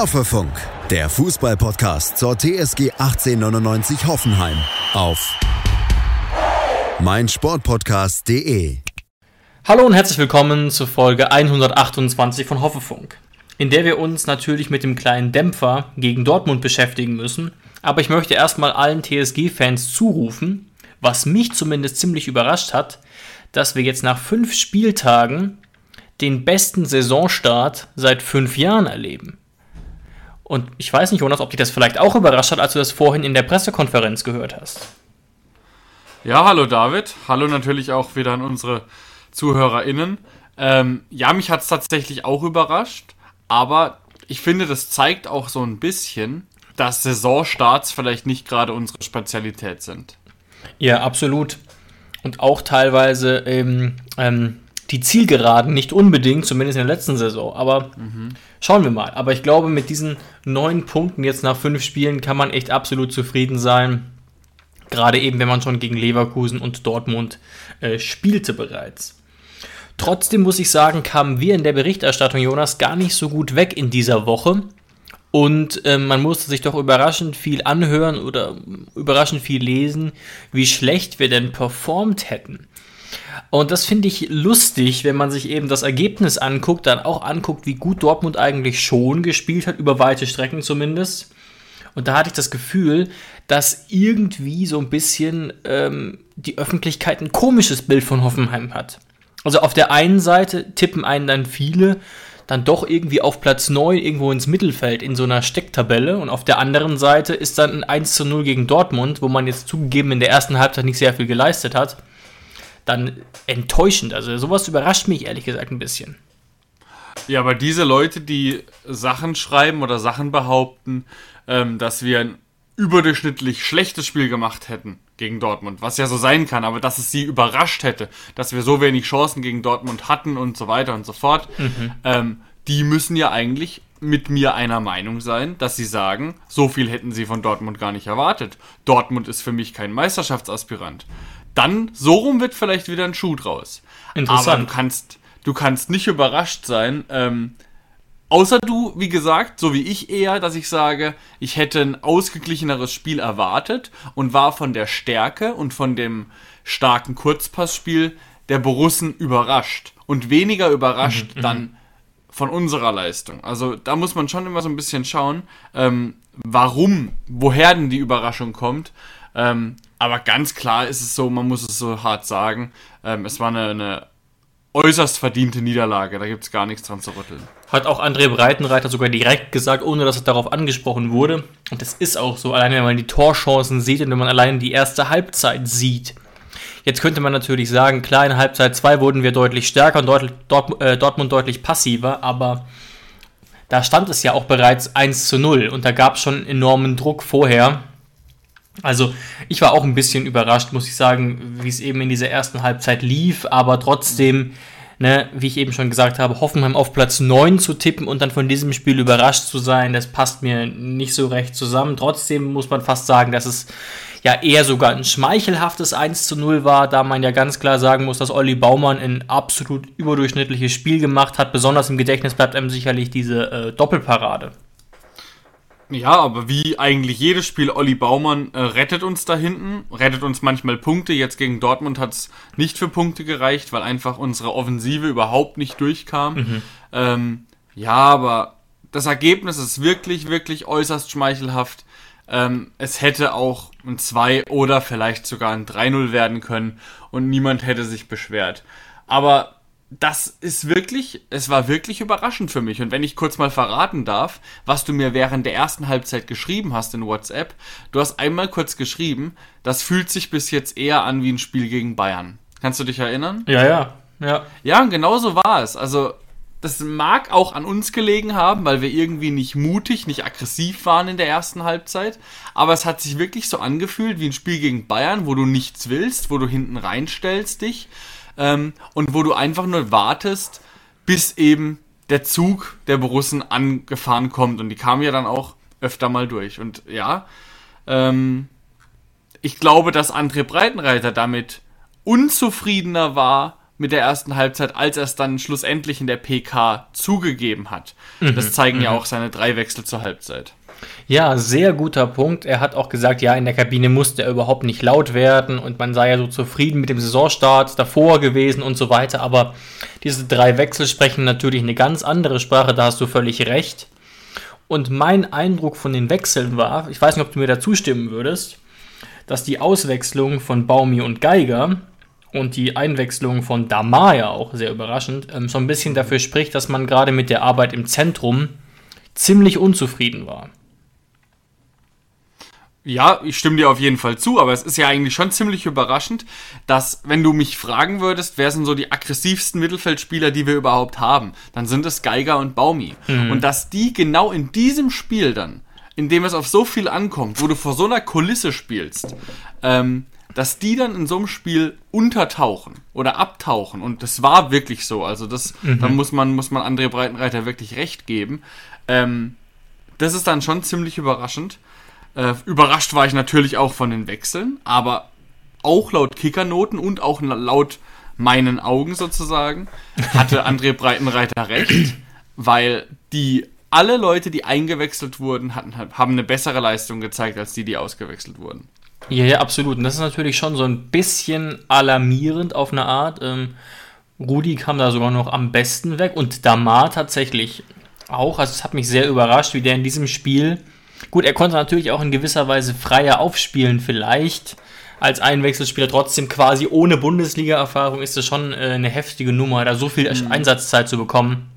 Hoffefunk, der Fußballpodcast zur TSG 1899 Hoffenheim auf meinsportpodcast.de. Hallo und herzlich willkommen zur Folge 128 von Hoffefunk, in der wir uns natürlich mit dem kleinen Dämpfer gegen Dortmund beschäftigen müssen. Aber ich möchte erstmal allen TSG-Fans zurufen, was mich zumindest ziemlich überrascht hat, dass wir jetzt nach fünf Spieltagen den besten Saisonstart seit fünf Jahren erleben. Und ich weiß nicht, Jonas, ob dich das vielleicht auch überrascht hat, als du das vorhin in der Pressekonferenz gehört hast. Ja, hallo David. Hallo natürlich auch wieder an unsere ZuhörerInnen. Ähm, ja, mich hat es tatsächlich auch überrascht, aber ich finde, das zeigt auch so ein bisschen, dass Saisonstarts vielleicht nicht gerade unsere Spezialität sind. Ja, absolut. Und auch teilweise ähm, ähm, die Zielgeraden nicht unbedingt, zumindest in der letzten Saison. Aber mhm. schauen wir mal. Aber ich glaube, mit diesen neun Punkten jetzt nach fünf Spielen kann man echt absolut zufrieden sein. Gerade eben, wenn man schon gegen Leverkusen und Dortmund äh, spielte bereits. Trotzdem muss ich sagen, kamen wir in der Berichterstattung, Jonas, gar nicht so gut weg in dieser Woche. Und äh, man musste sich doch überraschend viel anhören oder überraschend viel lesen, wie schlecht wir denn performt hätten. Und das finde ich lustig, wenn man sich eben das Ergebnis anguckt, dann auch anguckt, wie gut Dortmund eigentlich schon gespielt hat, über weite Strecken zumindest. Und da hatte ich das Gefühl, dass irgendwie so ein bisschen ähm, die Öffentlichkeit ein komisches Bild von Hoffenheim hat. Also auf der einen Seite tippen einen dann viele dann doch irgendwie auf Platz 9 irgendwo ins Mittelfeld in so einer Stecktabelle und auf der anderen Seite ist dann ein 1 zu 0 gegen Dortmund, wo man jetzt zugegeben in der ersten Halbzeit nicht sehr viel geleistet hat dann enttäuschend. Also sowas überrascht mich ehrlich gesagt ein bisschen. Ja, aber diese Leute, die Sachen schreiben oder Sachen behaupten, ähm, dass wir ein überdurchschnittlich schlechtes Spiel gemacht hätten gegen Dortmund, was ja so sein kann, aber dass es sie überrascht hätte, dass wir so wenig Chancen gegen Dortmund hatten und so weiter und so fort, mhm. ähm, die müssen ja eigentlich mit mir einer Meinung sein, dass sie sagen, so viel hätten sie von Dortmund gar nicht erwartet. Dortmund ist für mich kein Meisterschaftsaspirant dann so rum wird vielleicht wieder ein Schuh draus. Interessant. Aber du kannst, du kannst nicht überrascht sein. Ähm, außer du, wie gesagt, so wie ich eher, dass ich sage, ich hätte ein ausgeglicheneres Spiel erwartet und war von der Stärke und von dem starken Kurzpassspiel der Borussen überrascht. Und weniger überrascht mhm, mhm. dann von unserer Leistung. Also da muss man schon immer so ein bisschen schauen, ähm, warum, woher denn die Überraschung kommt. Ähm, aber ganz klar ist es so, man muss es so hart sagen, ähm, es war eine, eine äußerst verdiente Niederlage. Da gibt es gar nichts dran zu rütteln. Hat auch André Breitenreiter sogar direkt gesagt, ohne dass es darauf angesprochen wurde. Und das ist auch so, allein wenn man die Torchancen sieht und wenn man allein die erste Halbzeit sieht. Jetzt könnte man natürlich sagen, klar, in Halbzeit 2 wurden wir deutlich stärker und Dort, Dort, äh, Dortmund deutlich passiver, aber da stand es ja auch bereits 1 zu 0 und da gab es schon enormen Druck vorher. Also ich war auch ein bisschen überrascht, muss ich sagen, wie es eben in dieser ersten Halbzeit lief, aber trotzdem, ne, wie ich eben schon gesagt habe, Hoffenheim auf Platz 9 zu tippen und dann von diesem Spiel überrascht zu sein, das passt mir nicht so recht zusammen. Trotzdem muss man fast sagen, dass es ja eher sogar ein schmeichelhaftes 1 zu 0 war, da man ja ganz klar sagen muss, dass Olli Baumann ein absolut überdurchschnittliches Spiel gemacht hat. Besonders im Gedächtnis bleibt einem sicherlich diese äh, Doppelparade. Ja, aber wie eigentlich jedes Spiel, Olli Baumann äh, rettet uns da hinten, rettet uns manchmal Punkte. Jetzt gegen Dortmund hat es nicht für Punkte gereicht, weil einfach unsere Offensive überhaupt nicht durchkam. Mhm. Ähm, ja, aber das Ergebnis ist wirklich, wirklich äußerst schmeichelhaft. Ähm, es hätte auch ein 2 oder vielleicht sogar ein 3-0 werden können und niemand hätte sich beschwert. Aber das ist wirklich, es war wirklich überraschend für mich. Und wenn ich kurz mal verraten darf, was du mir während der ersten Halbzeit geschrieben hast in WhatsApp, du hast einmal kurz geschrieben, das fühlt sich bis jetzt eher an wie ein Spiel gegen Bayern. Kannst du dich erinnern? Ja, ja, ja. Ja, genau so war es. Also, das mag auch an uns gelegen haben, weil wir irgendwie nicht mutig, nicht aggressiv waren in der ersten Halbzeit. Aber es hat sich wirklich so angefühlt wie ein Spiel gegen Bayern, wo du nichts willst, wo du hinten reinstellst dich ähm, und wo du einfach nur wartest, bis eben der Zug der Borussen angefahren kommt. Und die kamen ja dann auch öfter mal durch. Und ja, ähm, ich glaube, dass André Breitenreiter damit unzufriedener war mit der ersten Halbzeit, als er es dann schlussendlich in der PK zugegeben hat. Das zeigen ja auch seine drei Wechsel zur Halbzeit. Ja, sehr guter Punkt. Er hat auch gesagt, ja, in der Kabine musste er überhaupt nicht laut werden und man sei ja so zufrieden mit dem Saisonstart davor gewesen und so weiter. Aber diese drei Wechsel sprechen natürlich eine ganz andere Sprache, da hast du völlig recht. Und mein Eindruck von den Wechseln war, ich weiß nicht, ob du mir da zustimmen würdest, dass die Auswechslung von Baumi und Geiger und die Einwechslung von Damaya auch sehr überraschend, ähm, so ein bisschen dafür spricht, dass man gerade mit der Arbeit im Zentrum ziemlich unzufrieden war. Ja, ich stimme dir auf jeden Fall zu, aber es ist ja eigentlich schon ziemlich überraschend, dass, wenn du mich fragen würdest, wer sind so die aggressivsten Mittelfeldspieler, die wir überhaupt haben, dann sind es Geiger und Baumi. Mhm. Und dass die genau in diesem Spiel dann, in dem es auf so viel ankommt, wo du vor so einer Kulisse spielst, ähm, dass die dann in so einem Spiel untertauchen oder abtauchen. Und das war wirklich so. Also das, mhm. da muss man, muss man André Breitenreiter wirklich recht geben. Ähm, das ist dann schon ziemlich überraschend. Äh, überrascht war ich natürlich auch von den Wechseln, aber auch laut Kickernoten und auch laut meinen Augen sozusagen hatte André Breitenreiter recht, weil die alle Leute, die eingewechselt wurden, hatten, haben eine bessere Leistung gezeigt als die, die ausgewechselt wurden. Ja, ja, absolut. Und das ist natürlich schon so ein bisschen alarmierend auf eine Art. Ähm, Rudi kam da sogar noch am besten weg und Damar tatsächlich auch. Also es hat mich sehr überrascht, wie der in diesem Spiel Gut, er konnte natürlich auch in gewisser Weise freier aufspielen, vielleicht. Als Einwechselspieler trotzdem quasi ohne Bundesliga-Erfahrung ist es schon äh, eine heftige Nummer, da so viel mhm. Einsatzzeit zu bekommen.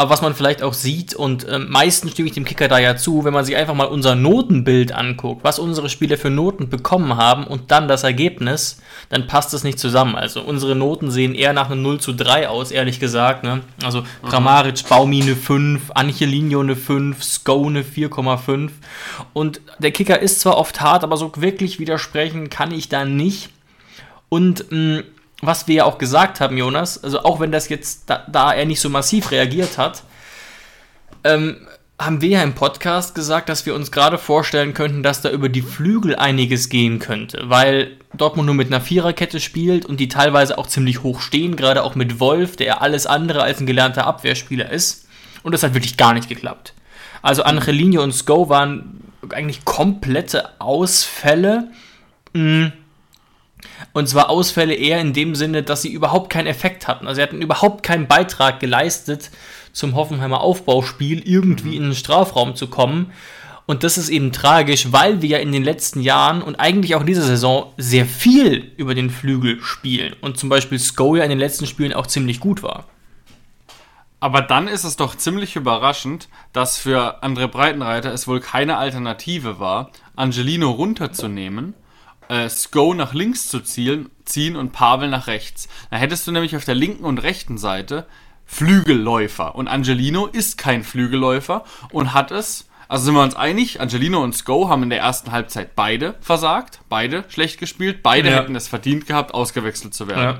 Aber was man vielleicht auch sieht, und äh, meistens stimme ich dem Kicker da ja zu, wenn man sich einfach mal unser Notenbild anguckt, was unsere Spieler für Noten bekommen haben und dann das Ergebnis, dann passt es nicht zusammen. Also unsere Noten sehen eher nach einem 0 zu 3 aus, ehrlich gesagt. Ne? Also Kramaric, Baumi eine 5, Angelino eine 5, Sko eine 4,5. Und der Kicker ist zwar oft hart, aber so wirklich widersprechen kann ich da nicht. Und mh, was wir ja auch gesagt haben, Jonas, also auch wenn das jetzt, da, da er nicht so massiv reagiert hat, ähm, haben wir ja im Podcast gesagt, dass wir uns gerade vorstellen könnten, dass da über die Flügel einiges gehen könnte, weil Dortmund nur mit einer Viererkette spielt und die teilweise auch ziemlich hoch stehen, gerade auch mit Wolf, der alles andere als ein gelernter Abwehrspieler ist. Und das hat wirklich gar nicht geklappt. Also Angelino und Sko waren eigentlich komplette Ausfälle. Mhm und zwar Ausfälle eher in dem Sinne, dass sie überhaupt keinen Effekt hatten. Also sie hatten überhaupt keinen Beitrag geleistet, zum Hoffenheimer Aufbauspiel irgendwie in den Strafraum zu kommen. Und das ist eben tragisch, weil wir ja in den letzten Jahren und eigentlich auch in dieser Saison sehr viel über den Flügel spielen. Und zum Beispiel Sko ja in den letzten Spielen auch ziemlich gut war. Aber dann ist es doch ziemlich überraschend, dass für André Breitenreiter es wohl keine Alternative war, Angelino runterzunehmen äh, Sko nach links zu zielen, ziehen und Pavel nach rechts. Da hättest du nämlich auf der linken und rechten Seite Flügelläufer. Und Angelino ist kein Flügelläufer und hat es, also sind wir uns einig, Angelino und Sko haben in der ersten Halbzeit beide versagt, beide schlecht gespielt, beide ja. hätten es verdient gehabt, ausgewechselt zu werden.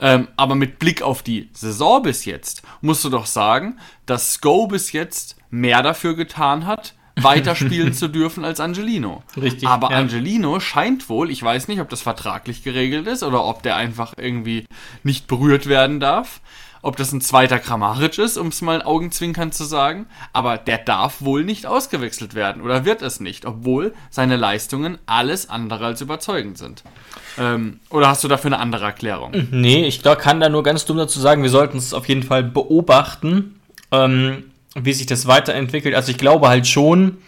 Ja. Ähm, aber mit Blick auf die Saison bis jetzt musst du doch sagen, dass Sko bis jetzt mehr dafür getan hat, weiterspielen zu dürfen als Angelino. Richtig. Aber ja. Angelino scheint wohl, ich weiß nicht, ob das vertraglich geregelt ist oder ob der einfach irgendwie nicht berührt werden darf. Ob das ein zweiter Kramaric ist, um es mal augenzwinkern zu sagen. Aber der darf wohl nicht ausgewechselt werden oder wird es nicht, obwohl seine Leistungen alles andere als überzeugend sind. Ähm, oder hast du dafür eine andere Erklärung? Nee, ich glaub, kann da nur ganz dumm dazu sagen, wir sollten es auf jeden Fall beobachten. Ähm, wie sich das weiterentwickelt. Also ich glaube halt schon,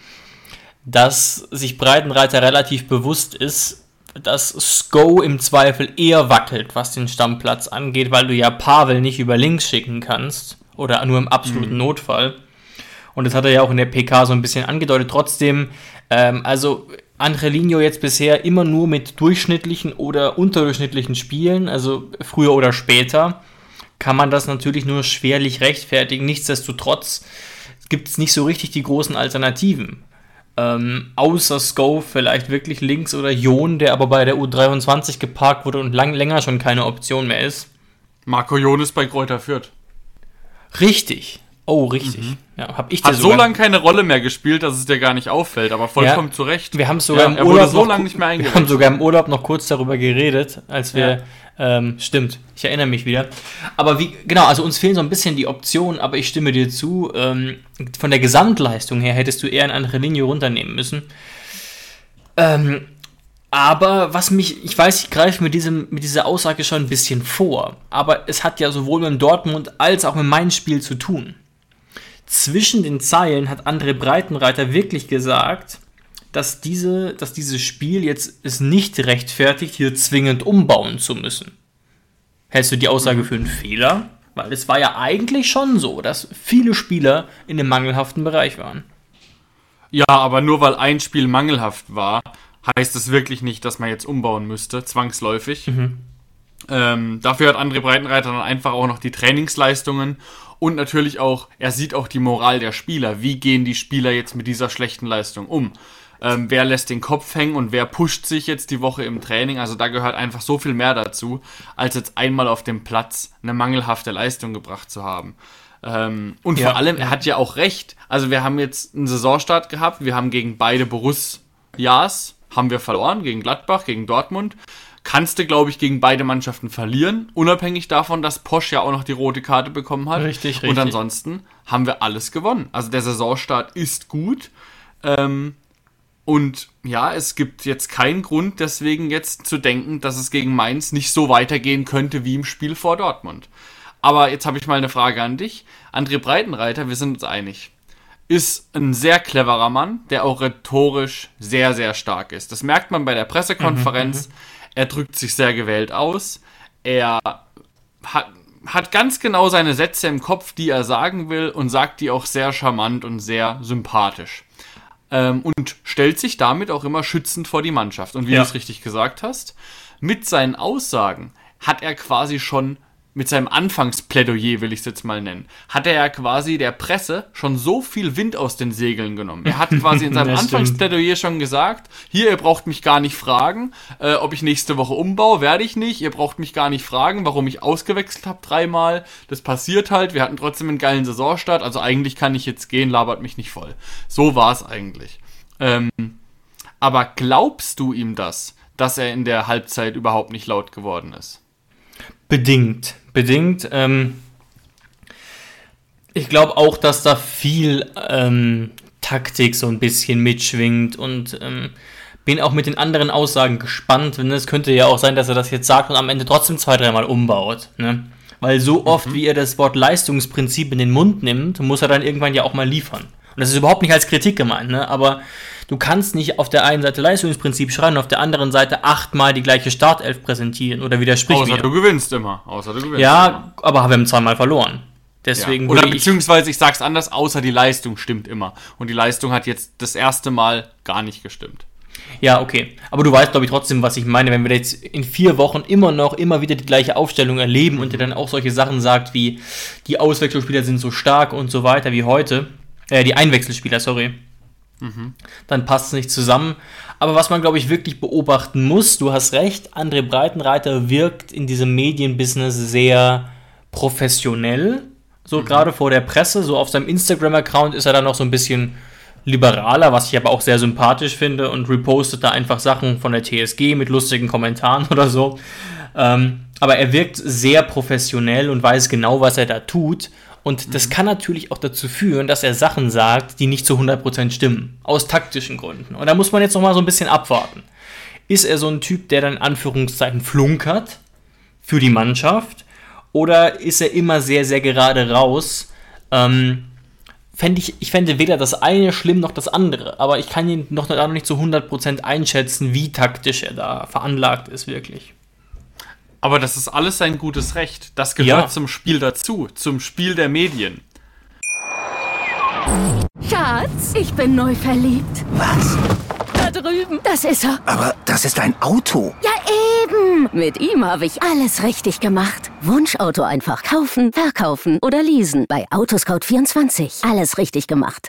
dass sich Breitenreiter relativ bewusst ist, dass Sko im Zweifel eher wackelt, was den Stammplatz angeht, weil du ja Pavel nicht über links schicken kannst oder nur im absoluten mhm. Notfall. Und das hat er ja auch in der PK so ein bisschen angedeutet. Trotzdem, ähm, also Angelino jetzt bisher immer nur mit durchschnittlichen oder unterdurchschnittlichen Spielen, also früher oder später kann man das natürlich nur schwerlich rechtfertigen. Nichtsdestotrotz gibt es nicht so richtig die großen Alternativen. Ähm, außer Sko vielleicht wirklich links oder Jon, der aber bei der U23 geparkt wurde und lang, länger schon keine Option mehr ist. Marco Jon ist bei Kräuter Fürth. Richtig. Oh, richtig. Ja, hab ich Hat so lange keine Rolle mehr gespielt, dass es dir gar nicht auffällt, aber vollkommen Ja. zu Recht. Wir haben sogar Ja, im Urlaub so lange nicht mehr Wir haben sogar im Urlaub noch kurz darüber geredet, als wir ähm, stimmt, ich erinnere mich wieder. Aber wie genau, also uns fehlen so ein bisschen die Optionen, aber ich stimme dir zu. Ähm, von der Gesamtleistung her hättest du eher eine andere Linie runternehmen müssen. Ähm, aber was mich, ich weiß, ich greife mit, diesem, mit dieser Aussage schon ein bisschen vor, aber es hat ja sowohl mit Dortmund als auch mit meinem Spiel zu tun. Zwischen den Zeilen hat André Breitenreiter wirklich gesagt, dass, diese, dass dieses Spiel jetzt es nicht rechtfertigt, hier zwingend umbauen zu müssen. Hältst du die Aussage für einen Fehler? Weil es war ja eigentlich schon so, dass viele Spieler in einem mangelhaften Bereich waren. Ja, aber nur weil ein Spiel mangelhaft war, heißt es wirklich nicht, dass man jetzt umbauen müsste, zwangsläufig. Ähm, dafür hat André Breitenreiter dann einfach auch noch die Trainingsleistungen und natürlich auch, er sieht auch die Moral der Spieler. Wie gehen die Spieler jetzt mit dieser schlechten Leistung um? Ähm, wer lässt den Kopf hängen und wer pusht sich jetzt die Woche im Training? Also da gehört einfach so viel mehr dazu, als jetzt einmal auf dem Platz eine mangelhafte Leistung gebracht zu haben. Ähm, und Ja. vor allem, er hat ja auch recht. Also wir haben jetzt einen Saisonstart gehabt, wir haben gegen beide Borussias, haben wir verloren, gegen Gladbach, gegen Dortmund. Kannst du, glaube ich, gegen beide Mannschaften verlieren, unabhängig davon, dass Posch ja auch noch die rote Karte bekommen hat. Richtig, Und richtig. ansonsten haben wir alles gewonnen. Also der Saisonstart ist gut. Ähm, und ja, es gibt jetzt keinen Grund, deswegen jetzt zu denken, dass es gegen Mainz nicht so weitergehen könnte wie im Spiel vor Dortmund. Aber jetzt habe ich mal eine Frage an dich. André Breitenreiter, wir sind uns einig, ist ein sehr cleverer Mann, der auch rhetorisch sehr, sehr stark ist. Das merkt man bei der Pressekonferenz. er drückt sich sehr gewählt aus. Er hat, hat ganz genau seine Sätze im Kopf, die er sagen will und sagt die auch sehr charmant und sehr sympathisch. Ähm, und stellt sich damit auch immer schützend vor die Mannschaft. Und wie Ja. du es richtig gesagt hast, mit seinen Aussagen hat er quasi schon, mit seinem Anfangsplädoyer will ich es jetzt mal nennen, hat er ja quasi der Presse schon so viel Wind aus den Segeln genommen. Er hat quasi in seinem. Anfangsplädoyer schon gesagt, hier, ihr braucht mich gar nicht fragen, äh, ob ich nächste Woche umbaue, werde ich nicht. Ihr braucht mich gar nicht fragen, warum ich ausgewechselt habe dreimal. Das passiert halt. Wir hatten trotzdem einen geilen Saisonstart. Also eigentlich kann ich jetzt gehen, labert mich nicht voll. So war es eigentlich. Ähm, aber glaubst du ihm das, dass er in der Halbzeit überhaupt nicht laut geworden ist? Bedingt. Bedingt. Ähm, ich glaube auch, dass da viel ähm, Taktik so ein bisschen mitschwingt und ähm, bin auch mit den anderen Aussagen gespannt. Denn es könnte ja auch sein, dass er das jetzt sagt und am Ende trotzdem zwei, dreimal umbaut. Ne? Weil so oft, wie er das Wort Leistungsprinzip in den Mund nimmt, muss er dann irgendwann ja auch mal liefern. Und das ist überhaupt nicht als Kritik gemeint, ne? aber du kannst nicht auf der einen Seite Leistungsprinzip schreiben und auf der anderen Seite achtmal die gleiche Startelf präsentieren oder widersprich Außer mir. du gewinnst immer. Außer du gewinnst. immer. Ja, aber wir haben zweimal verloren. Ja. Deswegen Oder würde ich, beziehungsweise ich sag's anders, außer die Leistung stimmt immer. Und die Leistung hat jetzt das erste Mal gar nicht gestimmt. ja, okay. Aber du weißt, glaube ich, trotzdem, was ich meine. Wenn wir jetzt in vier Wochen immer noch, immer wieder die gleiche Aufstellung erleben und er dann auch solche Sachen sagt wie, die Auswechselspieler sind so stark und so weiter wie heute, äh, die Einwechselspieler, sorry, dann passt es nicht zusammen. Aber was man, glaube ich, wirklich beobachten muss, du hast recht, André Breitenreiter wirkt in diesem Medienbusiness sehr professionell. So gerade vor der Presse, so auf seinem Instagram-Account ist er dann noch so ein bisschen liberaler, was ich aber auch sehr sympathisch finde und repostet da einfach Sachen von der TSG mit lustigen Kommentaren oder so. Ähm, aber er wirkt sehr professionell und weiß genau, was er da tut. Und das kann natürlich auch dazu führen, dass er Sachen sagt, die nicht zu 100% stimmen. Aus taktischen Gründen. Und da muss man jetzt noch mal so ein bisschen abwarten. Ist er so ein Typ, der dann in Anführungszeichen flunkert für die Mannschaft? Oder ist er immer sehr, sehr gerade raus? Ähm, fänd ich, ich fände weder das eine schlimm noch das andere. Aber ich kann ihn noch, noch nicht zu 100% einschätzen, wie taktisch er da veranlagt ist, wirklich. Aber das ist alles sein gutes Recht. Das gehört Ja. zum Spiel dazu, zum Spiel der Medien. Schatz, ich bin neu verliebt. Was? Da drüben. Das ist er. Aber das ist ein Auto. Ja, eben. Mit ihm habe ich alles richtig gemacht. Wunschauto einfach kaufen, verkaufen oder leasen. Bei Autoscout24. Alles richtig gemacht.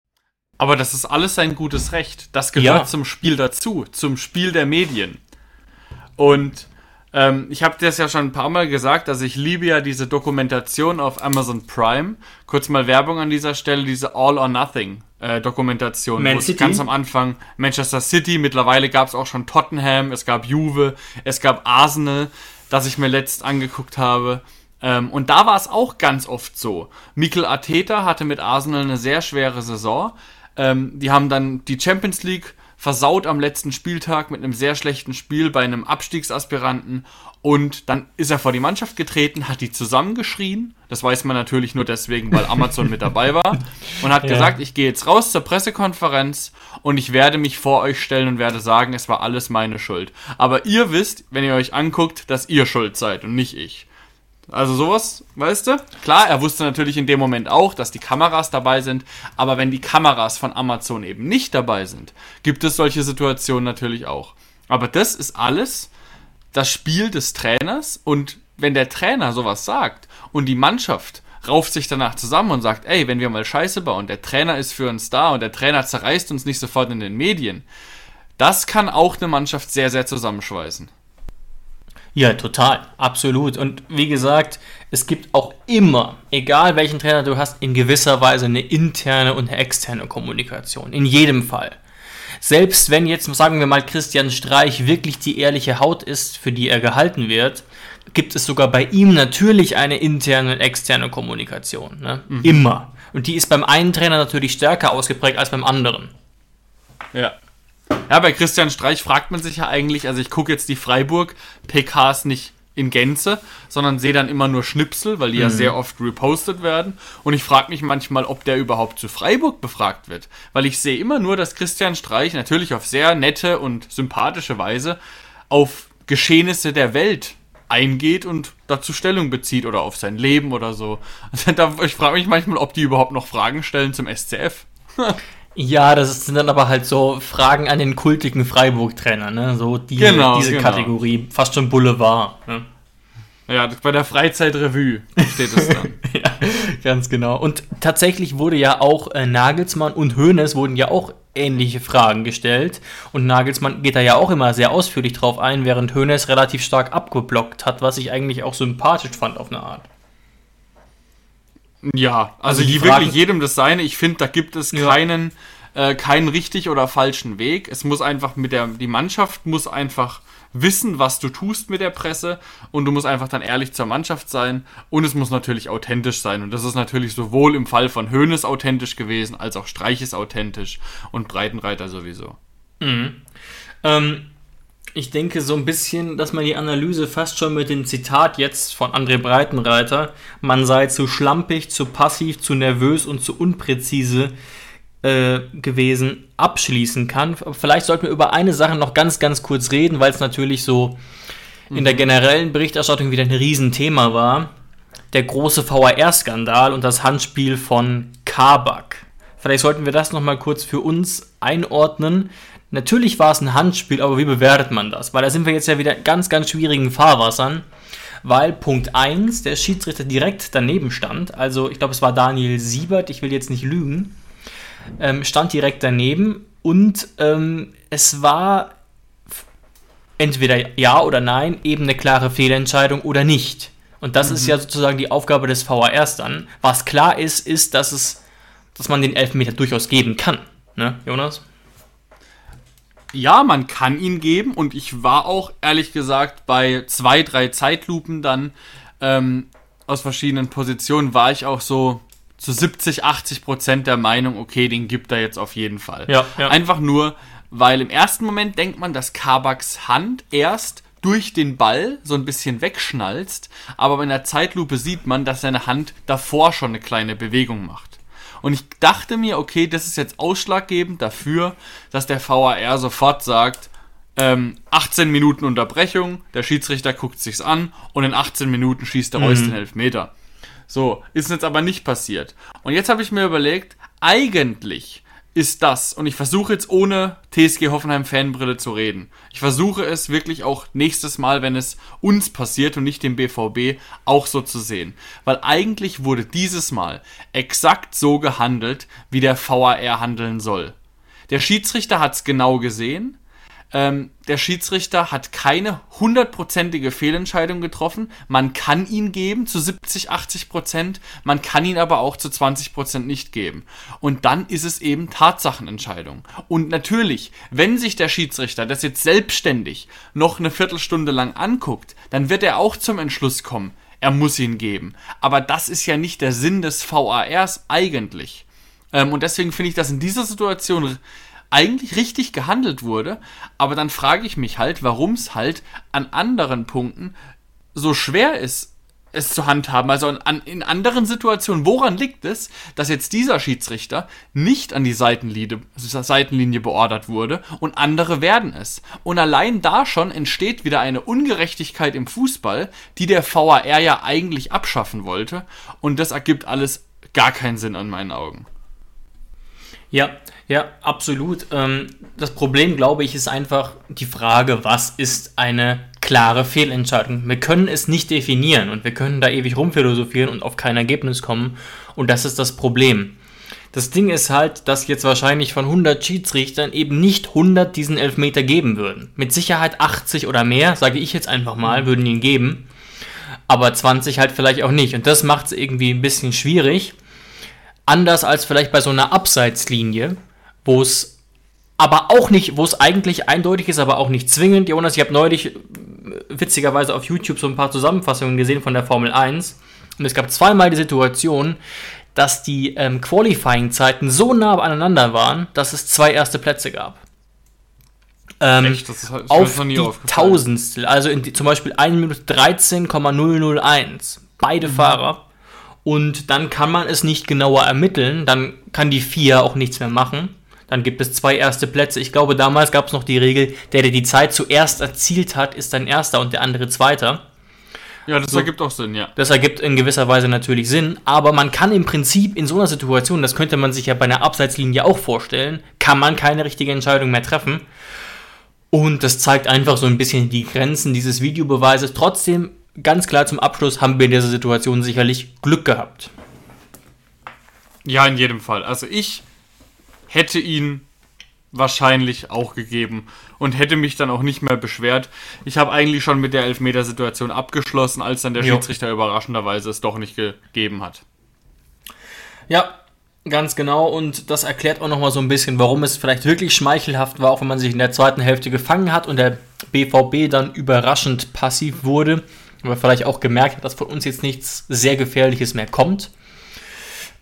Aber das ist alles sein gutes Recht. Das gehört Ja. zum Spiel dazu, zum Spiel der Medien. Und ähm, ich habe das ja schon ein paar Mal gesagt, also ich liebe ja diese Dokumentation auf Amazon Prime. Kurz mal Werbung an dieser Stelle, diese All or Nothing äh, Dokumentation. Man City? Ganz am Anfang Manchester City, mittlerweile gab es auch schon Tottenham, es gab Juve, es gab Arsenal, das ich mir letzt angeguckt habe. Ähm, und da war es auch ganz oft so. Mikel Arteta hatte mit Arsenal eine sehr schwere Saison. Ähm, die haben dann die Champions League versaut am letzten Spieltag mit einem sehr schlechten Spiel bei einem Abstiegsaspiranten. Und dann ist er vor die Mannschaft getreten, hat die zusammengeschrien. Das weiß man natürlich nur deswegen, weil Amazon mit dabei war. Und hat Ja. gesagt, ich gehe jetzt raus zur Pressekonferenz und ich werde mich vor euch stellen und werde sagen, es war alles meine Schuld. Aber ihr wisst, wenn ihr euch anguckt, dass ihr schuld seid und nicht ich. Also sowas, weißt du? Klar, er wusste natürlich in dem Moment auch, dass die Kameras dabei sind, aber wenn die Kameras von Amazon eben nicht dabei sind, gibt es solche Situationen natürlich auch. Aber das ist alles das Spiel des Trainers und wenn der Trainer sowas sagt und die Mannschaft rauft sich danach zusammen und sagt, ey, wenn wir mal Scheiße bauen, der Trainer ist für uns da und der Trainer zerreißt uns nicht sofort in den Medien, das kann auch eine Mannschaft sehr, sehr zusammenschweißen. Ja, total, absolut. Und wie gesagt, es gibt auch immer, egal welchen Trainer du hast, in gewisser Weise eine interne und eine externe Kommunikation. In jedem Fall. Selbst wenn jetzt, sagen wir mal, Christian Streich wirklich die ehrliche Haut ist, für die er gehalten wird, gibt es sogar bei ihm natürlich eine interne und externe Kommunikation. Ne? Immer. Und die ist beim einen Trainer natürlich stärker ausgeprägt als beim anderen. Ja. Ja, bei Christian Streich fragt man sich ja eigentlich, also ich gucke jetzt die Freiburg-PKs nicht in Gänze, sondern sehe dann immer nur Schnipsel, weil die ja sehr oft repostet werden. Und ich frage mich manchmal, ob der überhaupt zu Freiburg befragt wird. Weil ich sehe immer nur, dass Christian Streich natürlich auf sehr nette und sympathische Weise auf Geschehnisse der Welt eingeht und dazu Stellung bezieht oder auf sein Leben oder so. Also da, ich frage mich manchmal, ob die überhaupt noch Fragen stellen zum SCF. Ja, das sind dann aber halt so Fragen an den kultigen Freiburg-Trainer, ne? So die, Genau, diese genau. Kategorie, fast schon Boulevard. Ne? Ja, bei der Freizeitrevue steht es dann. ja, ganz genau. Und tatsächlich wurde ja auch äh, Nagelsmann und Hoeneß wurden ja auch ähnliche Fragen gestellt. Und Nagelsmann geht da ja auch immer sehr ausführlich drauf ein, während Hoeneß relativ stark abgeblockt hat, was ich eigentlich auch sympathisch fand auf eine Art. Ja, also, Also die Fragen- wirklich jedem das seine. Ich finde, da gibt es Ja. keinen, äh, keinen richtig oder falschen Weg. Es muss einfach mit der, die Mannschaft muss einfach wissen, was du tust mit der Presse und du musst einfach dann ehrlich zur Mannschaft sein und es muss natürlich authentisch sein und das ist natürlich sowohl im Fall von Hoeneß authentisch gewesen, als auch Streich ist authentisch und Breitenreiter sowieso. Ähm, ich denke so ein bisschen, dass man die Analyse fast schon mit dem Zitat jetzt von André Breitenreiter, man sei zu schlampig, zu passiv, zu nervös und zu unpräzise äh, gewesen, abschließen kann. Vielleicht sollten wir über eine Sache noch ganz, ganz kurz reden, weil es natürlich so in der generellen Berichterstattung wieder ein Riesenthema war. Der große VAR-Skandal und das Handspiel von Kabak. Vielleicht sollten wir das nochmal kurz für uns einordnen. Natürlich war es ein Handspiel, aber wie bewertet man das? Weil da sind wir jetzt ja wieder ganz, ganz schwierigen Fahrwassern. Weil Punkt 1, der Schiedsrichter direkt daneben stand. Also ich glaube, es war Daniel Siebert, ich will jetzt nicht lügen. Ähm, stand direkt daneben und ähm, es war entweder ja oder nein, eben eine klare Fehlentscheidung oder nicht. Und das ist ja sozusagen die Aufgabe des VARs dann. Was klar ist, ist, dass es, dass man den Elfmeter durchaus geben kann. Ne, Jonas? Ja, man kann ihn geben und ich war auch ehrlich gesagt bei zwei, drei Zeitlupen dann ähm, aus verschiedenen Positionen war ich auch so zu 70, 80 Prozent der Meinung, okay, den gibt er jetzt auf jeden Fall. Ja, ja. Einfach nur, weil im ersten Moment denkt man, dass Kabaks Hand erst durch den Ball so ein bisschen wegschnalzt, aber in der Zeitlupe sieht man, dass seine Hand davor schon eine kleine Bewegung macht. Und ich dachte mir, okay, das ist jetzt ausschlaggebend dafür, dass der VAR sofort sagt, ähm, 18 Minuten Unterbrechung, der Schiedsrichter guckt sich's an und in 18 Minuten schießt der Reus den Elfmeter. So, ist jetzt aber nicht passiert. Und jetzt habe ich mir überlegt, eigentlich ist das, und ich versuche jetzt ohne TSG Hoffenheim Fanbrille zu reden. Ich versuche es wirklich auch nächstes Mal, wenn es uns passiert und nicht dem BVB, auch so zu sehen. Weil eigentlich wurde dieses Mal exakt so gehandelt, wie der VAR handeln soll. Der Schiedsrichter hat es genau gesehen, ähm, der Schiedsrichter hat keine hundertprozentige Fehlentscheidung getroffen. Man kann ihn geben zu 70, 80 Prozent, man kann ihn aber auch zu 20 Prozent nicht geben. Und dann ist es eben Tatsachenentscheidung. Und natürlich, wenn sich der Schiedsrichter das jetzt selbstständig noch eine Viertelstunde lang anguckt, dann wird er auch zum Entschluss kommen, er muss ihn geben. Aber das ist ja nicht der Sinn des VARs eigentlich. Ähm, und deswegen finde ich das in dieser Situation eigentlich richtig gehandelt wurde, aber dann frage ich mich halt, warum es halt an anderen Punkten so schwer ist, es zu handhaben. Also an, in anderen Situationen, woran liegt es, dass jetzt dieser Schiedsrichter nicht an die Seitenlinie, Seitenlinie beordert wurde und andere werden es? Und allein da schon entsteht wieder eine Ungerechtigkeit im Fußball, die der VAR ja eigentlich abschaffen wollte. Und das ergibt alles gar keinen Sinn an meinen Augen. Ja, ja, absolut. Ähm, das Problem, glaube ich, ist einfach die Frage, was ist eine klare Fehlentscheidung? Wir können es nicht definieren und wir können da ewig rumphilosophieren und auf kein Ergebnis kommen. Und das ist das Problem. Das Ding ist halt, dass jetzt wahrscheinlich von 100 Schiedsrichtern eben nicht 100 diesen Elfmeter geben würden. Mit Sicherheit 80 oder mehr, sage ich jetzt einfach mal, würden ihn geben. Aber 20 halt vielleicht auch nicht. Und das macht es irgendwie ein bisschen schwierig. Anders als vielleicht bei so einer Abseitslinie, wo es aber auch nicht, wo es eigentlich eindeutig ist, aber auch nicht zwingend. Jonas, ich habe neulich äh, witzigerweise auf YouTube so ein paar Zusammenfassungen gesehen von der Formel 1 und es gab zweimal die Situation, dass die ähm, Qualifying-Zeiten so nah aneinander waren, dass es zwei erste Plätze gab. Ähm, Echt? Das ist, das auf die Tausendstel, also in, zum Beispiel 1 Minute 13,001. Beide mhm. Fahrer und dann kann man es nicht genauer ermitteln, dann kann die FIA auch nichts mehr machen. Dann gibt es zwei erste Plätze. Ich glaube, damals gab es noch die Regel, der, der die Zeit zuerst erzielt hat, ist dann erster und der andere zweiter. Ja, das so, ergibt auch Sinn, ja. Das ergibt in gewisser Weise natürlich Sinn, aber man kann im Prinzip in so einer Situation, das könnte man sich ja bei einer Abseitslinie auch vorstellen, kann man keine richtige Entscheidung mehr treffen. Und das zeigt einfach so ein bisschen die Grenzen dieses Videobeweises. Trotzdem ganz klar zum Abschluss haben wir in dieser Situation sicherlich Glück gehabt. Ja, in jedem Fall. Also ich hätte ihn wahrscheinlich auch gegeben und hätte mich dann auch nicht mehr beschwert. Ich habe eigentlich schon mit der Elfmetersituation abgeschlossen, als dann der jo. Schiedsrichter überraschenderweise es doch nicht gegeben hat. Ja, ganz genau und das erklärt auch nochmal so ein bisschen, warum es vielleicht wirklich schmeichelhaft war, auch wenn man sich in der zweiten Hälfte gefangen hat und der BVB dann überraschend passiv wurde aber vielleicht auch gemerkt hat, dass von uns jetzt nichts sehr Gefährliches mehr kommt.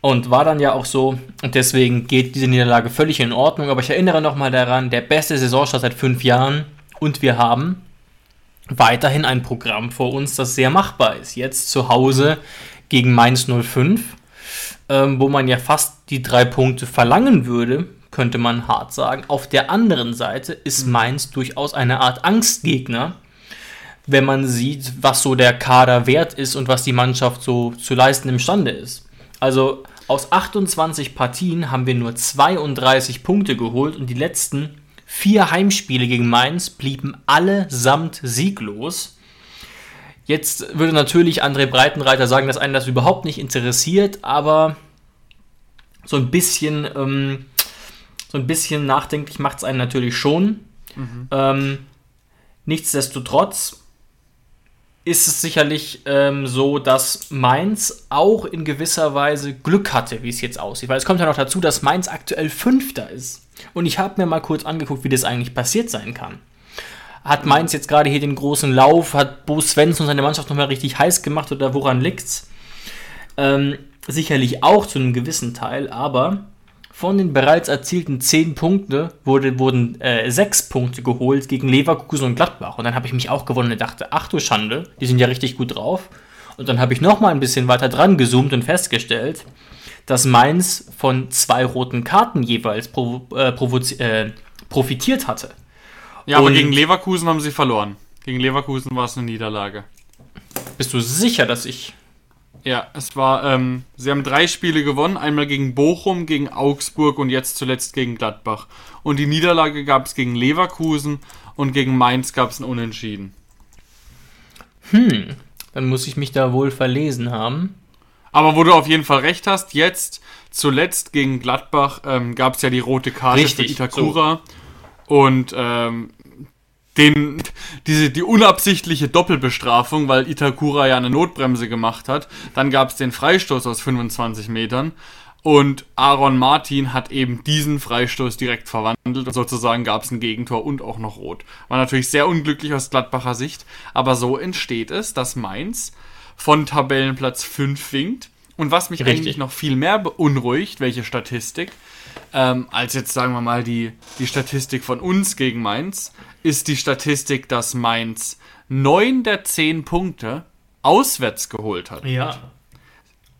Und war dann ja auch so, und deswegen geht diese Niederlage völlig in Ordnung. Aber ich erinnere nochmal daran, der beste Saisonstart seit fünf Jahren und wir haben weiterhin ein Programm vor uns, das sehr machbar ist. Jetzt zu Hause gegen Mainz 05, ähm, wo man ja fast die drei Punkte verlangen würde, könnte man hart sagen. Auf der anderen Seite ist Mainz durchaus eine Art Angstgegner wenn man sieht, was so der Kader wert ist und was die Mannschaft so zu leisten imstande ist. Also aus 28 Partien haben wir nur 32 Punkte geholt und die letzten vier Heimspiele gegen Mainz blieben allesamt sieglos. Jetzt würde natürlich André Breitenreiter sagen, dass einen das überhaupt nicht interessiert, aber so ein bisschen, ähm, so ein bisschen nachdenklich macht es einen natürlich schon. Mhm. Ähm, nichtsdestotrotz ist es sicherlich ähm, so, dass Mainz auch in gewisser Weise Glück hatte, wie es jetzt aussieht. Weil es kommt ja noch dazu, dass Mainz aktuell Fünfter ist. Und ich habe mir mal kurz angeguckt, wie das eigentlich passiert sein kann. Hat Mainz jetzt gerade hier den großen Lauf? Hat Bo Svensson seine Mannschaft nochmal richtig heiß gemacht oder woran liegt's? Ähm, sicherlich auch zu einem gewissen Teil, aber von den bereits erzielten 10 Punkten wurde, wurden äh, 6 Punkte geholt gegen Leverkusen und Gladbach. Und dann habe ich mich auch gewonnen und dachte, ach du Schande, die sind ja richtig gut drauf. Und dann habe ich noch mal ein bisschen weiter dran gezoomt und festgestellt, dass Mainz von zwei roten Karten jeweils provo äh, äh, profitiert hatte. Ja, aber Und- gegen Leverkusen haben sie verloren. Gegen Leverkusen war es eine Niederlage. Bist du sicher, dass ich. Ja, es war, ähm, sie haben drei Spiele gewonnen, einmal gegen Bochum, gegen Augsburg und jetzt zuletzt gegen Gladbach. Und die Niederlage gab es gegen Leverkusen und gegen Mainz gab es ein Unentschieden. Dann muss ich mich da wohl verlesen haben. Aber wo du auf jeden Fall recht hast, jetzt zuletzt gegen Gladbach ähm, gab es ja die rote Karte Richtig, für Itakura. Und ähm, den, diese, die unabsichtliche Doppelbestrafung, weil Itakura ja eine Notbremse gemacht hat. Dann gab es den Freistoß aus 25 Metern. Und Aaron Martin hat eben diesen Freistoß direkt verwandelt und sozusagen gab es ein Gegentor und auch noch rot. War natürlich sehr unglücklich aus Gladbacher Sicht, aber so entsteht es, dass Mainz von Tabellenplatz 5 winkt. Und was mich Richtig. eigentlich noch viel mehr beunruhigt, welche Statistik, ähm, als jetzt sagen wir mal die, die Statistik von uns gegen Mainz, ist die Statistik, dass Mainz neun der zehn Punkte auswärts geholt hat. Ja.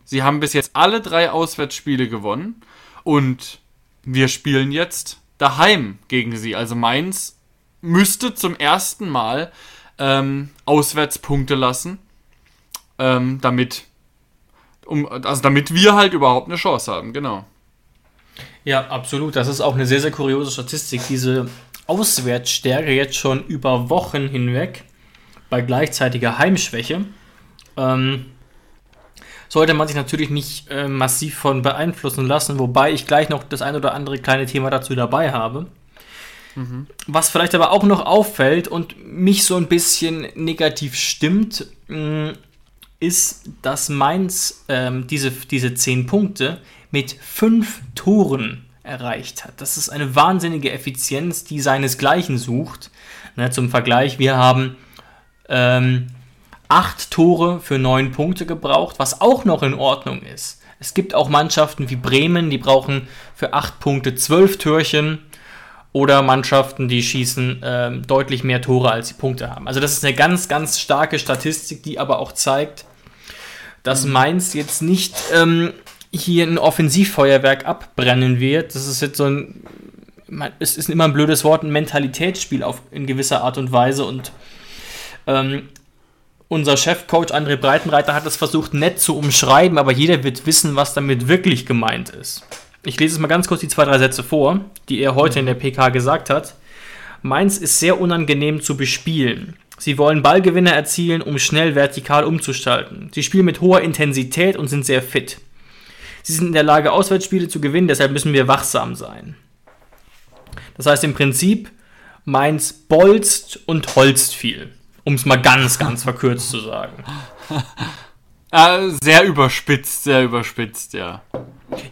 Sie haben bis jetzt alle drei Auswärtsspiele gewonnen und wir spielen jetzt daheim gegen sie. Also Mainz müsste zum ersten Mal ähm, Auswärtspunkte lassen, ähm, damit, um, also damit wir halt überhaupt eine Chance haben, genau. Ja, absolut. Das ist auch eine sehr, sehr kuriose Statistik. Diese Auswärtsstärke jetzt schon über Wochen hinweg bei gleichzeitiger Heimschwäche. Ähm, sollte man sich natürlich nicht äh, massiv von beeinflussen lassen, wobei ich gleich noch das ein oder andere kleine Thema dazu dabei habe. Was vielleicht aber auch noch auffällt und mich so ein bisschen negativ stimmt, mh, ist, dass Mainz ähm, diese, diese 10 Punkte mit 5 Toren erreicht hat. Das ist eine wahnsinnige Effizienz, die seinesgleichen sucht. Ne, zum Vergleich, wir haben ähm, 8 Tore für 9 Punkte gebraucht, was auch noch in Ordnung ist. Es gibt auch Mannschaften wie Bremen, die brauchen für 8 Punkte 12 Türchen oder Mannschaften, die schießen ähm, deutlich mehr Tore, als sie Punkte haben. Also das ist eine ganz, ganz starke Statistik, die aber auch zeigt, dass Mainz jetzt nicht ähm, hier ein Offensivfeuerwerk abbrennen wird. Das ist jetzt so ein, man- es ist immer ein blödes Wort, ein Mentalitätsspiel auf, in gewisser Art und Weise und ähm, unser Chefcoach André Breitenreiter hat es versucht nett zu umschreiben, aber jeder wird wissen, was damit wirklich gemeint ist. Ich lese es mal ganz kurz die zwei, drei Sätze vor, die er heute in der PK gesagt hat. Mainz ist sehr unangenehm zu bespielen. Sie wollen Ballgewinne erzielen, um schnell vertikal umzustalten. Sie spielen mit hoher Intensität und sind sehr fit. Sie sind in der Lage, Auswärtsspiele zu gewinnen, deshalb müssen wir wachsam sein. Das heißt im Prinzip, Mainz bolzt und holzt viel. Um es mal ganz, ganz verkürzt zu sagen. Äh, sehr überspitzt, sehr überspitzt, ja.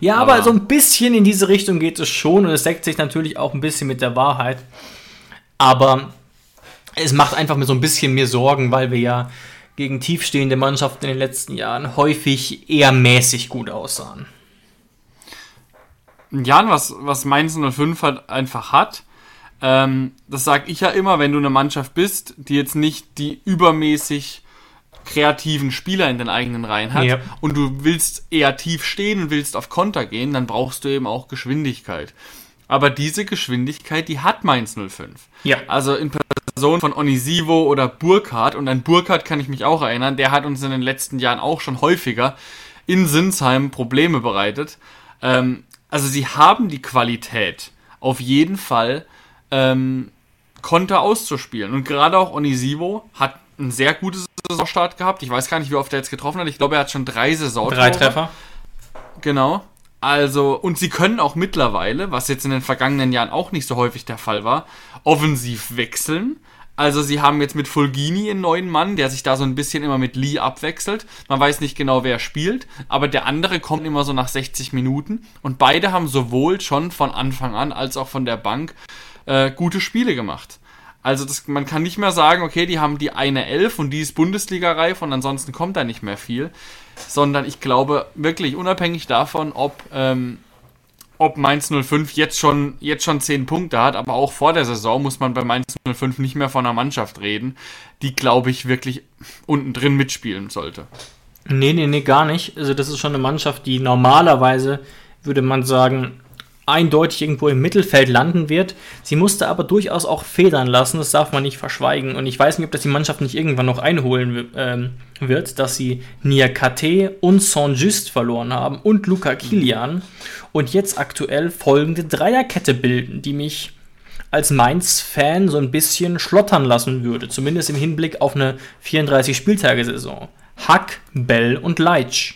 Ja, aber, Aber- so ein bisschen in diese Richtung geht es schon und es deckt sich natürlich auch ein bisschen mit der Wahrheit. Aber es macht einfach mir so ein bisschen mehr Sorgen, weil wir ja gegen tiefstehende Mannschaften in den letzten Jahren häufig eher mäßig gut aussahen. Jan, was, was Mainz 05 halt einfach hat, ähm, das sag ich ja immer, wenn du eine Mannschaft bist, die jetzt nicht die übermäßig kreativen Spieler in den eigenen Reihen hat Ja. und du willst eher tief stehen und willst auf Konter gehen, dann brauchst du eben auch Geschwindigkeit. Aber diese Geschwindigkeit, die hat Mainz 05. Ja. Also in Person von Onisivo oder Burkhardt, und an Burkhardt kann ich mich auch erinnern, der hat uns in den letzten Jahren auch schon häufiger in Sinsheim Probleme bereitet. Ähm, also sie haben die Qualität, auf jeden Fall ähm, Konter auszuspielen. Und gerade auch Onisivo hat einen sehr guten Saisonstart gehabt. Ich weiß gar nicht, wie oft er jetzt getroffen hat. Ich glaube, er hat schon drei Saison. Drei Treffer. Genau. Also, und sie können auch mittlerweile, was jetzt in den vergangenen Jahren auch nicht so häufig der Fall war, offensiv wechseln. Also, sie haben jetzt mit Fulgini einen neuen Mann, der sich da so ein bisschen immer mit Lee abwechselt. Man weiß nicht genau, wer spielt, aber der andere kommt immer so nach 60 Minuten. Und beide haben sowohl schon von Anfang an als auch von der Bank äh, gute Spiele gemacht. Also das, man kann nicht mehr sagen, okay, die haben die eine Elf und die ist Bundesliga-reif und ansonsten kommt da nicht mehr viel. Sondern ich glaube wirklich, unabhängig davon, ob, ähm, ob Mainz 05 jetzt schon, jetzt schon 10 Punkte hat, aber auch vor der Saison muss man bei Mainz 05 nicht mehr von einer Mannschaft reden, die, glaube ich, wirklich unten drin mitspielen sollte. Nee, nee, nee, gar nicht. Also das ist schon eine Mannschaft, die normalerweise, würde man sagen, eindeutig irgendwo im Mittelfeld landen wird. Sie musste aber durchaus auch federn lassen, das darf man nicht verschweigen. Und ich weiß nicht, ob das die Mannschaft nicht irgendwann noch einholen ähm, wird, dass sie Niakate und Saint-Just verloren haben und Luca Kilian und jetzt aktuell folgende Dreierkette bilden, die mich als Mainz-Fan so ein bisschen schlottern lassen würde, zumindest im Hinblick auf eine 34-Spieltage-Saison. Hack, Bell und Leitsch.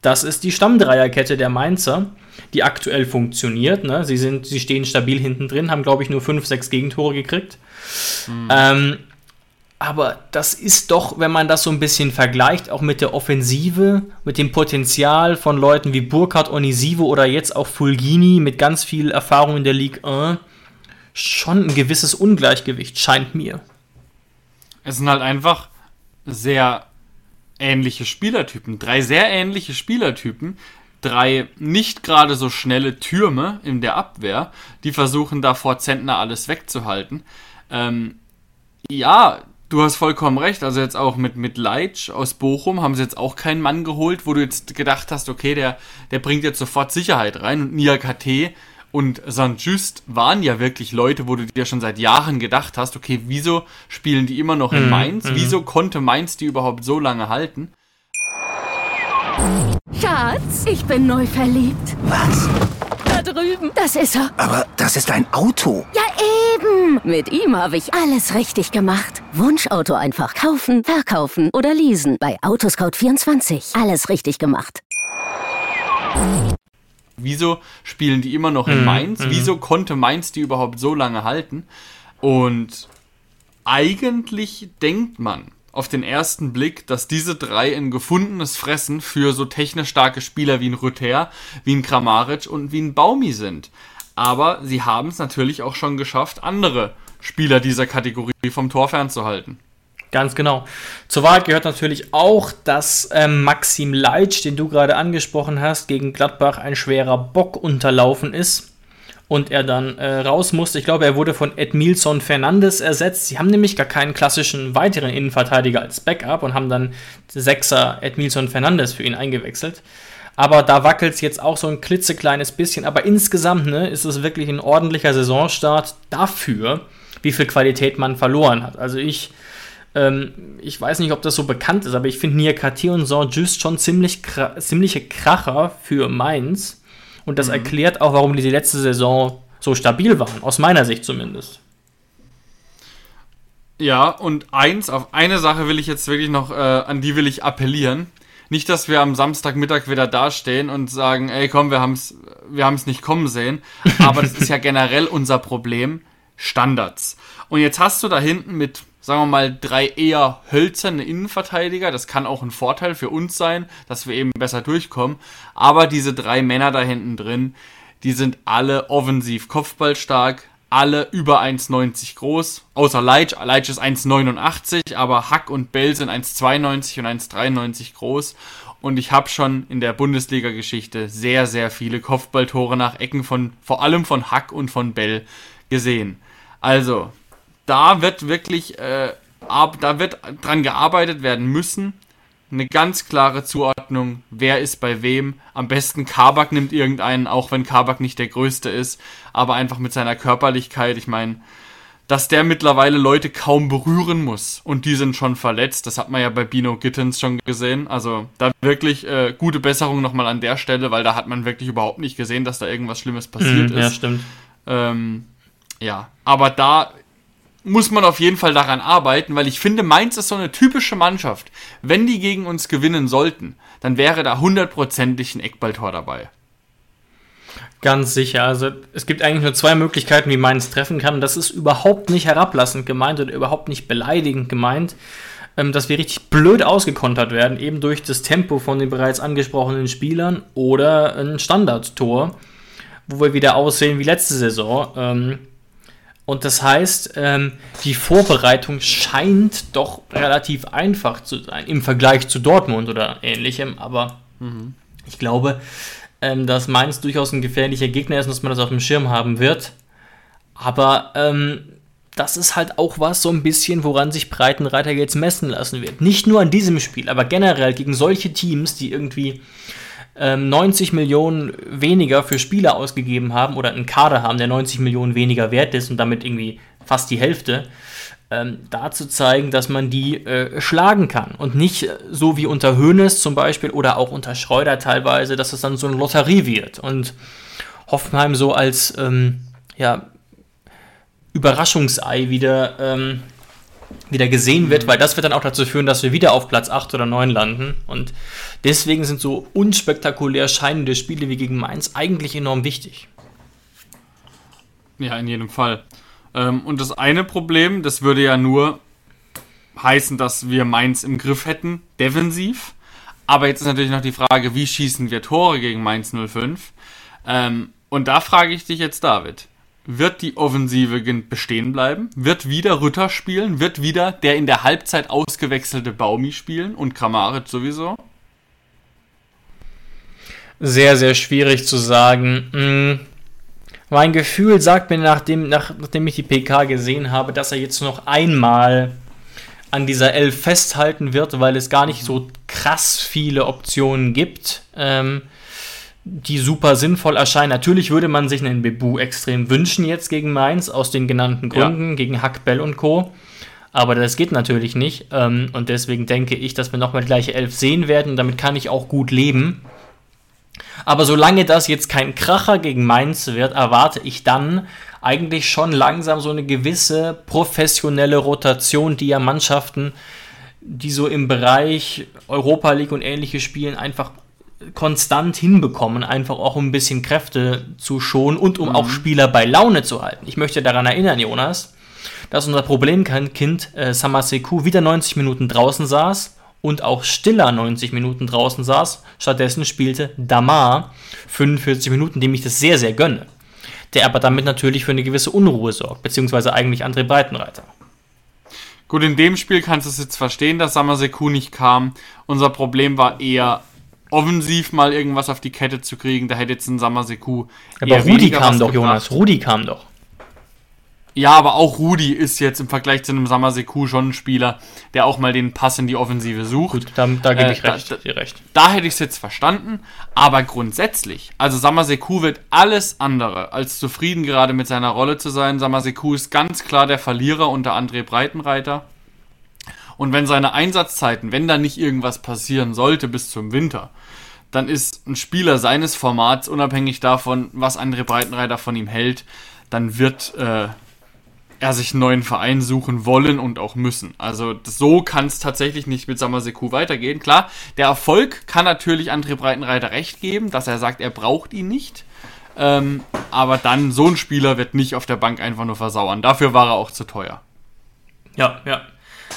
Das ist die Stammdreierkette der Mainzer, die aktuell funktioniert. Ne? Sie, sind, sie stehen stabil hinten drin, haben, glaube ich, nur 5, 6 Gegentore gekriegt. Mhm. Ähm, aber das ist doch, wenn man das so ein bisschen vergleicht, auch mit der Offensive, mit dem Potenzial von Leuten wie Burkhardt, Onisivo oder jetzt auch Fulgini mit ganz viel Erfahrung in der Ligue 1, schon ein gewisses Ungleichgewicht, scheint mir. Es sind halt einfach sehr ähnliche Spielertypen. Drei sehr ähnliche Spielertypen. Drei nicht gerade so schnelle Türme in der Abwehr, die versuchen da vor Zentner alles wegzuhalten. Ähm, ja, du hast vollkommen recht. Also jetzt auch mit, mit Leitsch aus Bochum haben sie jetzt auch keinen Mann geholt, wo du jetzt gedacht hast, okay, der, der bringt jetzt sofort Sicherheit rein. Und Nia KT und St. Just waren ja wirklich Leute, wo du dir schon seit Jahren gedacht hast, okay, wieso spielen die immer noch in mhm, Mainz? Mhm. Wieso konnte Mainz die überhaupt so lange halten? Schatz, ich bin neu verliebt. Was? Da drüben. Das ist er. Aber das ist ein Auto. Ja, eben. Mit ihm habe ich alles richtig gemacht. Wunschauto einfach kaufen, verkaufen oder leasen. Bei Autoscout24. Alles richtig gemacht. Wieso spielen die immer noch in mhm, Mainz? Mhm. Wieso konnte Mainz die überhaupt so lange halten? Und eigentlich denkt man auf den ersten Blick, dass diese drei ein gefundenes Fressen für so technisch starke Spieler wie ein Rüther, wie ein Kramaric und wie ein Baumi sind. Aber sie haben es natürlich auch schon geschafft, andere Spieler dieser Kategorie vom Tor fernzuhalten. Ganz genau. Zur Wahrheit gehört natürlich auch, dass ähm, Maxim Leitsch, den du gerade angesprochen hast, gegen Gladbach ein schwerer Bock unterlaufen ist und er dann äh, raus musste. Ich glaube, er wurde von Edmilson Fernandes ersetzt. Sie haben nämlich gar keinen klassischen weiteren Innenverteidiger als Backup und haben dann Sechser Edmilson Fernandes für ihn eingewechselt. Aber da wackelt es jetzt auch so ein klitzekleines bisschen. Aber insgesamt ne, ist es wirklich ein ordentlicher Saisonstart dafür, wie viel Qualität man verloren hat. Also ich ähm, ich weiß nicht, ob das so bekannt ist, aber ich finde Niakate und Saint-Just schon ziemlich ziemliche Kracher für Mainz. Und das mhm. erklärt auch, warum die, letzte Saison so stabil waren, aus meiner Sicht zumindest. Ja, und eins, auf eine Sache will ich jetzt wirklich noch, äh, an die will ich appellieren. Nicht, dass wir am Samstagmittag wieder dastehen und sagen, ey komm, wir haben es wir haben's nicht kommen sehen. Aber das ist ja generell unser Problem. Standards. Und jetzt hast du da hinten mit sagen wir mal, drei eher hölzerne Innenverteidiger. Das kann auch ein Vorteil für uns sein, dass wir eben besser durchkommen. Aber diese drei Männer da hinten drin, die sind alle offensiv kopfballstark, alle über 1,90 groß, außer Leitch. Leitch ist 1,89, aber Hack und Bell sind 1,92 und 1,93 groß. Und ich habe schon in der Bundesliga-Geschichte sehr, sehr viele Kopfballtore nach Ecken von, vor allem von Hack und von Bell gesehen. Also, da wird wirklich, äh, ab, da wird dran gearbeitet werden müssen. Eine ganz klare Zuordnung, wer ist bei wem. Am besten Kabak nimmt irgendeinen, auch wenn Kabak nicht der größte ist, aber einfach mit seiner Körperlichkeit. Ich meine, dass der mittlerweile Leute kaum berühren muss und die sind schon verletzt. Das hat man ja bei Bino Gittens schon gesehen. Also da wirklich äh, gute Besserung nochmal an der Stelle, weil da hat man wirklich überhaupt nicht gesehen, dass da irgendwas Schlimmes passiert mhm, ist. Ja, stimmt. Ähm, ja, aber da muss man auf jeden Fall daran arbeiten, weil ich finde, Mainz ist so eine typische Mannschaft. Wenn die gegen uns gewinnen sollten, dann wäre da hundertprozentig ein Eckballtor dabei. Ganz sicher. Also es gibt eigentlich nur zwei Möglichkeiten, wie Mainz treffen kann. Das ist überhaupt nicht herablassend gemeint oder überhaupt nicht beleidigend gemeint, ähm, dass wir richtig blöd ausgekontert werden, eben durch das Tempo von den bereits angesprochenen Spielern oder ein Standardtor, wo wir wieder aussehen wie letzte Saison. Und das heißt, ähm, die Vorbereitung scheint doch relativ einfach zu sein im Vergleich zu Dortmund oder ähnlichem. Aber mhm. ich glaube, ähm, dass Mainz durchaus ein gefährlicher Gegner ist und dass man das auf dem Schirm haben wird. Aber ähm, das ist halt auch was so ein bisschen, woran sich Breitenreiter jetzt messen lassen wird. Nicht nur an diesem Spiel, aber generell gegen solche Teams, die irgendwie ähm, 90 Millionen weniger für Spieler ausgegeben haben oder einen Kader haben, der 90 Millionen weniger wert ist und damit irgendwie fast die Hälfte, ähm, da zu zeigen, dass man die äh, schlagen kann. Und nicht so wie unter Hoeneß zum Beispiel oder auch unter Schreuder teilweise, dass es dann so eine Lotterie wird. Und Hoffenheim so als ähm, ja, Überraschungsei wieder, ähm, wieder gesehen wird, weil das wird dann auch dazu führen, dass wir wieder auf Platz 8 oder 9 landen. Und deswegen sind so unspektakulär scheinende Spiele wie gegen Mainz eigentlich enorm wichtig. Ja, in jedem Fall. Ähm, und das eine Problem, das würde ja nur heißen, dass wir Mainz im Griff hätten, defensiv. Aber jetzt ist natürlich noch die Frage, wie schießen wir Tore gegen Mainz 05? Ähm, und da frage ich dich jetzt, David. Wird die Offensive bestehen bleiben? Wird wieder Rütter spielen? Wird wieder der in der Halbzeit ausgewechselte Baumi spielen? Und Kramaric sowieso? Sehr, sehr schwierig zu sagen. Hm. Mein Gefühl sagt mir, nachdem, nach, nachdem ich die PK gesehen habe, dass er jetzt noch einmal an dieser Elf festhalten wird, weil es gar nicht so krass viele Optionen gibt. Ähm, die super sinnvoll erscheinen. Natürlich würde man sich einen Bebu extrem wünschen jetzt gegen Mainz, aus den genannten Gründen, ja. gegen Hackbell und Co. Aber das geht natürlich nicht. Ähm, und deswegen denke ich, dass wir nochmal die gleiche Elf sehen werden. Und damit kann ich auch gut leben. Aber solange das jetzt kein Kracher gegen Mainz wird, erwarte ich dann eigentlich schon langsam so eine gewisse professionelle Rotation, die ja Mannschaften, die so im Bereich Europa League und ähnliche spielen, einfach konstant hinbekommen, einfach auch um ein bisschen Kräfte zu schonen und um mhm. auch Spieler bei Laune zu halten. Ich möchte daran erinnern, Jonas, dass unser Problemkind äh, Samaseku wieder 90 Minuten draußen saß und auch Stiller 90 Minuten draußen saß. Stattdessen spielte Damar 45 Minuten, dem ich das sehr, sehr gönne. Der aber damit natürlich für eine gewisse Unruhe sorgt, beziehungsweise eigentlich André Breitenreiter. Gut, in dem Spiel kannst du es jetzt verstehen, dass Samaseku nicht kam. Unser Problem war eher offensiv mal irgendwas auf die Kette zu kriegen. Da hätte jetzt ein Samaseku. Aber Rudi kam doch, gebracht. Jonas. Rudi kam doch. Ja, aber auch Rudi ist jetzt im Vergleich zu einem Samaseku schon ein Spieler, der auch mal den Pass in die Offensive sucht. Gut, da, da gebe äh, ich recht, da, recht. Da hätte ich es jetzt verstanden, aber grundsätzlich, also Samaseku wird alles andere als zufrieden gerade mit seiner Rolle zu sein. Samaseku ist ganz klar der Verlierer unter André Breitenreiter. Und wenn seine Einsatzzeiten, wenn da nicht irgendwas passieren sollte bis zum Winter, dann ist ein Spieler seines Formats, unabhängig davon, was André Breitenreiter von ihm hält, dann wird äh, er sich einen neuen Verein suchen wollen und auch müssen. Also so kann es tatsächlich nicht mit Samaseku weitergehen. Klar, der Erfolg kann natürlich André Breitenreiter recht geben, dass er sagt, er braucht ihn nicht. Ähm, aber dann, so ein Spieler wird nicht auf der Bank einfach nur versauern. Dafür war er auch zu teuer. Ja, ja.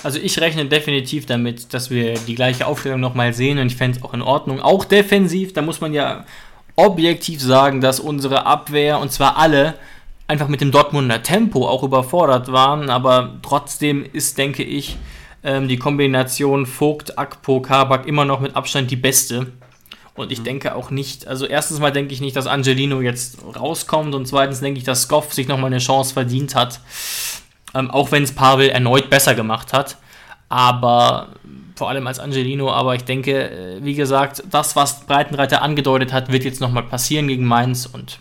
Also ich rechne definitiv damit, dass wir die gleiche Aufstellung nochmal sehen und ich fände es auch in Ordnung. Auch defensiv, da muss man ja objektiv sagen, dass unsere Abwehr, und zwar alle, einfach mit dem Dortmunder Tempo auch überfordert waren, aber trotzdem ist, denke ich, ähm, die Kombination Vogt, Akpo, Kabak immer noch mit Abstand die beste. Und ich mhm. denke auch nicht, also erstens mal denke ich nicht, dass Angelino jetzt rauskommt und zweitens denke ich, dass Skoff sich nochmal eine Chance verdient hat. Ähm, auch wenn es Pavel erneut besser gemacht hat. Aber vor allem als Angelino. Aber ich denke, äh, wie gesagt, das, was Breitenreiter angedeutet hat, wird jetzt nochmal passieren gegen Mainz. Und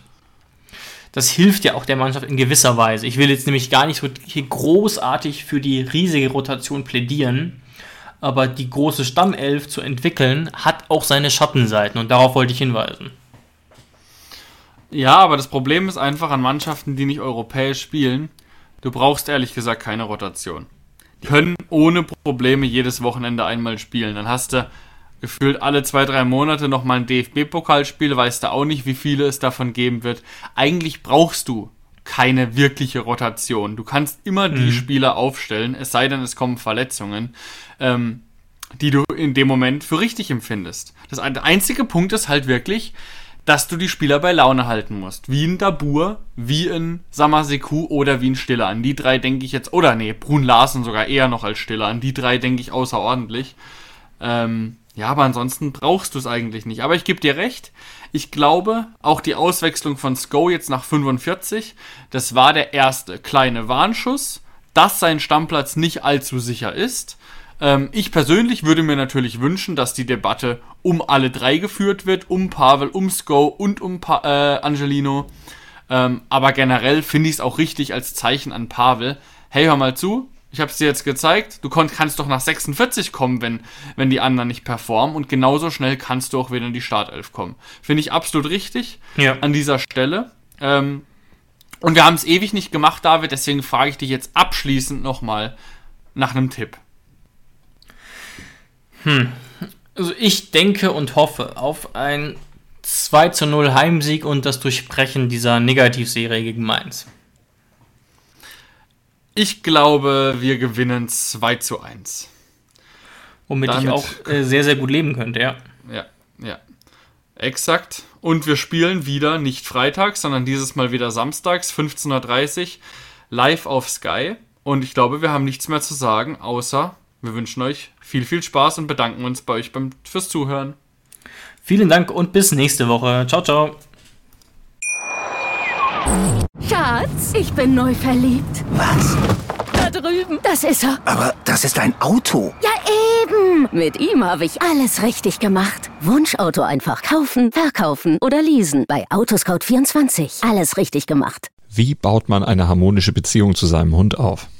das hilft ja auch der Mannschaft in gewisser Weise. Ich will jetzt nämlich gar nicht so großartig für die riesige Rotation plädieren. Aber die große Stammelf zu entwickeln, hat auch seine Schattenseiten. Und darauf wollte ich hinweisen. Ja, aber das Problem ist einfach an Mannschaften, die nicht europäisch spielen, Du brauchst ehrlich gesagt keine Rotation. Die können ohne Probleme jedes Wochenende einmal spielen. Dann hast du gefühlt alle zwei, drei Monate nochmal ein DFB-Pokalspiel, weißt du auch nicht, wie viele es davon geben wird. Eigentlich brauchst du keine wirkliche Rotation. Du kannst immer die mhm. Spieler aufstellen, es sei denn, es kommen Verletzungen, ähm, die du in dem Moment für richtig empfindest. Das, der einzige Punkt ist halt wirklich, dass du die Spieler bei Laune halten musst. Wie ein Dabur, wie ein Samaseku oder wie ein Stiller. An die drei denke ich jetzt, oder nee, Brun Larsen sogar eher noch als Stiller. An die drei denke ich außerordentlich. Ähm, ja, aber ansonsten brauchst du es eigentlich nicht. Aber ich gebe dir recht. Ich glaube, auch die Auswechslung von Sko jetzt nach 45, das war der erste kleine Warnschuss. dass sein Stammplatz nicht allzu sicher ist. Ähm, ich persönlich würde mir natürlich wünschen, dass die Debatte um alle drei geführt wird, um Pavel, um Sko und um pa äh, Angelino. Ähm, aber generell finde ich es auch richtig als Zeichen an Pavel. Hey, hör mal zu, ich habe es dir jetzt gezeigt, du kannst doch nach 46 kommen, wenn, wenn die anderen nicht performen und genauso schnell kannst du auch wieder in die Startelf kommen. Finde ich absolut richtig Ja. an dieser Stelle. Ähm, und wir haben es ewig nicht gemacht, David, deswegen frage ich dich jetzt abschließend nochmal nach einem Tipp. Also ich denke und hoffe auf ein 2 zu 0 Heimsieg und das Durchbrechen dieser Negativserie gegen Mainz. Ich glaube, wir gewinnen 2 zu 1. Womit ich Damit- auch äh, sehr, sehr gut leben könnte, ja. Ja, ja. Exakt. Und wir spielen wieder nicht freitags, sondern dieses Mal wieder samstags, 15.30 Uhr, live auf Sky. Und ich glaube, wir haben nichts mehr zu sagen, außer wir wünschen euch viel, viel Spaß und bedanken uns bei euch beim, fürs Zuhören. Vielen Dank und bis nächste Woche. Ciao, ciao. Schatz, ich bin neu verliebt. Was? Da drüben. Das ist er. Aber das ist ein Auto. Ja, eben. Mit ihm habe ich alles richtig gemacht. Wunschauto einfach kaufen, verkaufen oder leasen. Bei Autoscout24. Alles richtig gemacht. Wie baut man eine harmonische Beziehung zu seinem Hund auf?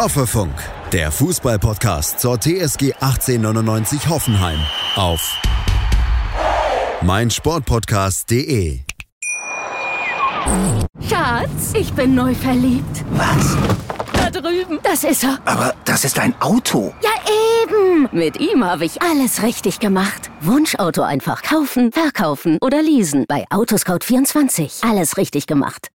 Hoffefunk, der Fußballpodcast zur TSG 1899 Hoffenheim auf meinsportpodcast.de. Schatz, ich bin neu verliebt. Was? Da drüben. Das ist er. Aber das ist ein Auto. Ja, eben. Mit ihm habe ich alles richtig gemacht. Wunschauto einfach kaufen, verkaufen oder leasen. Bei Autoscout24. Alles richtig gemacht.